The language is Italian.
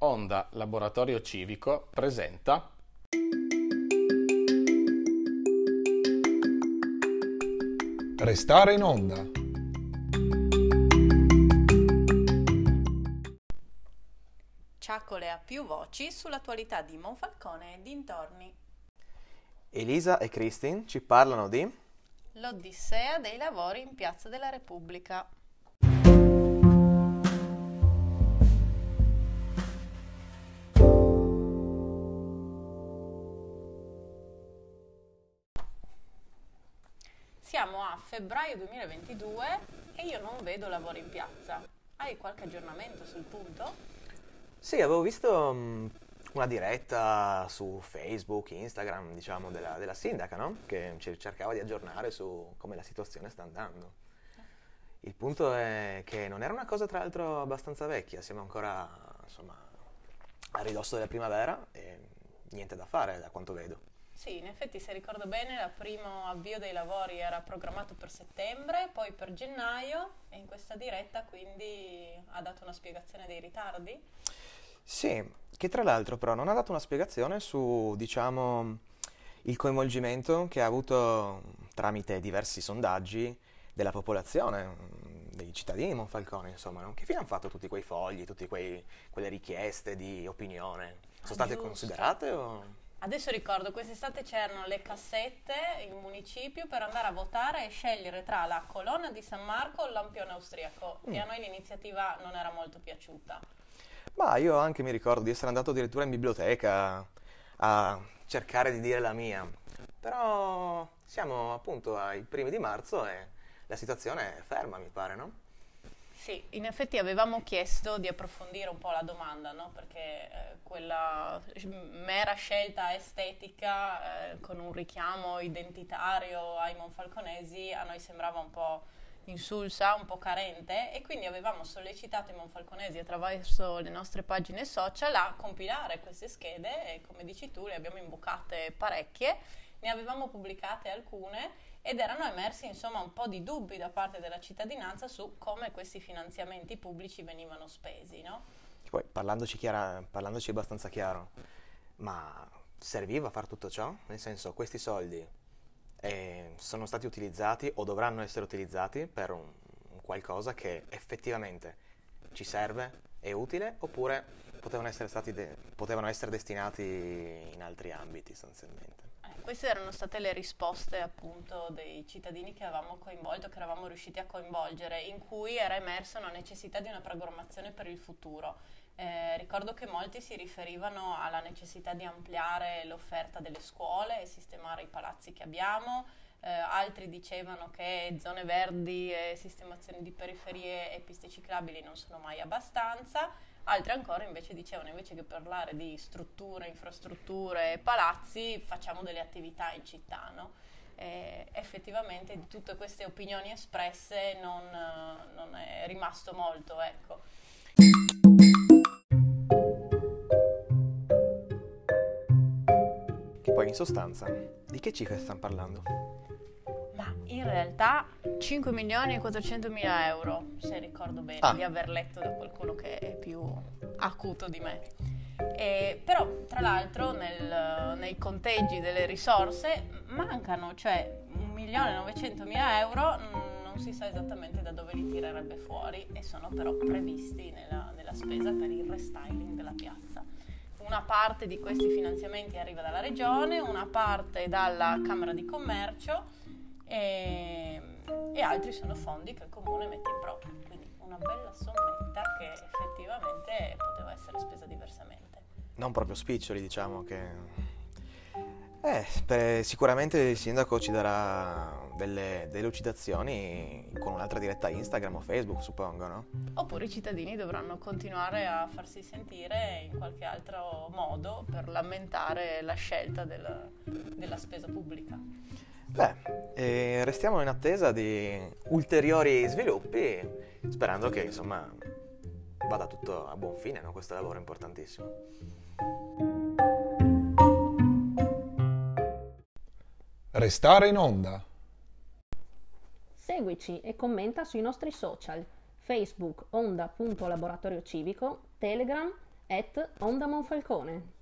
Onda Laboratorio Civico presenta Restare in onda. Ciacole a più voci sull'attualità di Monfalcone e dintorni. Elisa e Christine ci parlano di L'Odissea dei lavori in Piazza della Repubblica. Siamo a febbraio 2022 e io non vedo lavori in piazza. Hai qualche aggiornamento sul punto? Sì, avevo visto mh, una diretta su Facebook, Instagram, diciamo, della, della sindaca, no? Che cercava di aggiornare su come la situazione sta andando. Il punto è che non era una cosa, tra l'altro, abbastanza vecchia, siamo ancora, insomma, a ridosso della primavera e niente da fare, da quanto vedo. Sì, in effetti se ricordo bene il primo avvio dei lavori era programmato per settembre, poi per gennaio e in questa diretta quindi ha dato una spiegazione dei ritardi. Sì, che tra l'altro però non ha dato una spiegazione su, diciamo, il coinvolgimento che ha avuto tramite diversi sondaggi della popolazione, dei cittadini di Monfalcone, insomma, no? Che fine hanno fatto tutti quei fogli, tutte quelle richieste di opinione? Sono state giusto. considerate o... Adesso ricordo, quest'estate c'erano le cassette in municipio per andare a votare e scegliere tra la colonna di San Marco o il lampione austriaco e a noi l'iniziativa non era molto piaciuta. Ma io anche mi ricordo di essere andato addirittura in biblioteca a cercare di dire la mia. Però siamo appunto ai primi di marzo e la situazione è ferma, mi pare, no? Sì, in effetti avevamo chiesto di approfondire un po' la domanda, no? perché eh, quella mera scelta estetica eh, con un richiamo identitario ai monfalconesi a noi sembrava un po' insulsa, un po' carente e quindi avevamo sollecitato i monfalconesi attraverso le nostre pagine social a compilare queste schede e come dici tu le abbiamo imbucate parecchie, ne avevamo pubblicate alcune ed erano emersi insomma un po' di dubbi da parte della cittadinanza su come questi finanziamenti pubblici venivano spesi, no? Poi parlandoci, chiara- parlandoci abbastanza chiaro, ma serviva fare tutto ciò? Nel senso, questi soldi eh, sono stati utilizzati o dovranno essere utilizzati per un, un qualcosa che effettivamente ci serve, è utile, oppure potevano essere, stati de- potevano essere destinati in altri ambiti sostanzialmente? Eh, Queste erano state le risposte appunto dei cittadini che avevamo coinvolto, che eravamo riusciti a coinvolgere, in cui era emersa una necessità di una programmazione per il futuro. Eh, ricordo che molti si riferivano alla necessità di ampliare l'offerta delle scuole e sistemare i palazzi che abbiamo, eh, altri dicevano che zone verdi e sistemazioni di periferie e piste ciclabili non sono mai abbastanza, altri ancora invece dicevano invece che parlare di strutture, infrastrutture e palazzi facciamo delle attività in città, no? E effettivamente di tutte queste opinioni espresse non, non è rimasto molto, ecco. Che poi in sostanza, di che cifre stiamo parlando? In realtà 5 milioni e 400 mila euro, se ricordo bene, Ah. di aver letto da qualcuno che è più acuto di me. E, però, tra l'altro, nel- nei conteggi delle risorse mancano, cioè 1 milione e 900 mila euro, mm, non si sa esattamente da dove li tirerebbe fuori e sono però previsti nella, nella spesa per il restyling della piazza. Una parte di questi finanziamenti arriva dalla regione, una parte dalla Camera di Commercio e, e altri sono fondi che il comune mette in proprio. Quindi una bella sommetta che effettivamente poteva essere spesa diversamente. Non proprio spiccioli, diciamo che... Eh, per- sicuramente il sindaco ci darà delle delucidazioni con un'altra diretta Instagram o Facebook, suppongo, no? Oppure i cittadini dovranno continuare a farsi sentire in qualche altro modo per lamentare la scelta del- della spesa pubblica. Beh, eh, restiamo in attesa di ulteriori sviluppi, sperando che, insomma, vada tutto a buon fine, no? Questo lavoro importantissimo. Restare in onda. Seguici e commenta sui nostri social, Facebook onda.laboratorio civico, Telegram at Onda Monfalcone.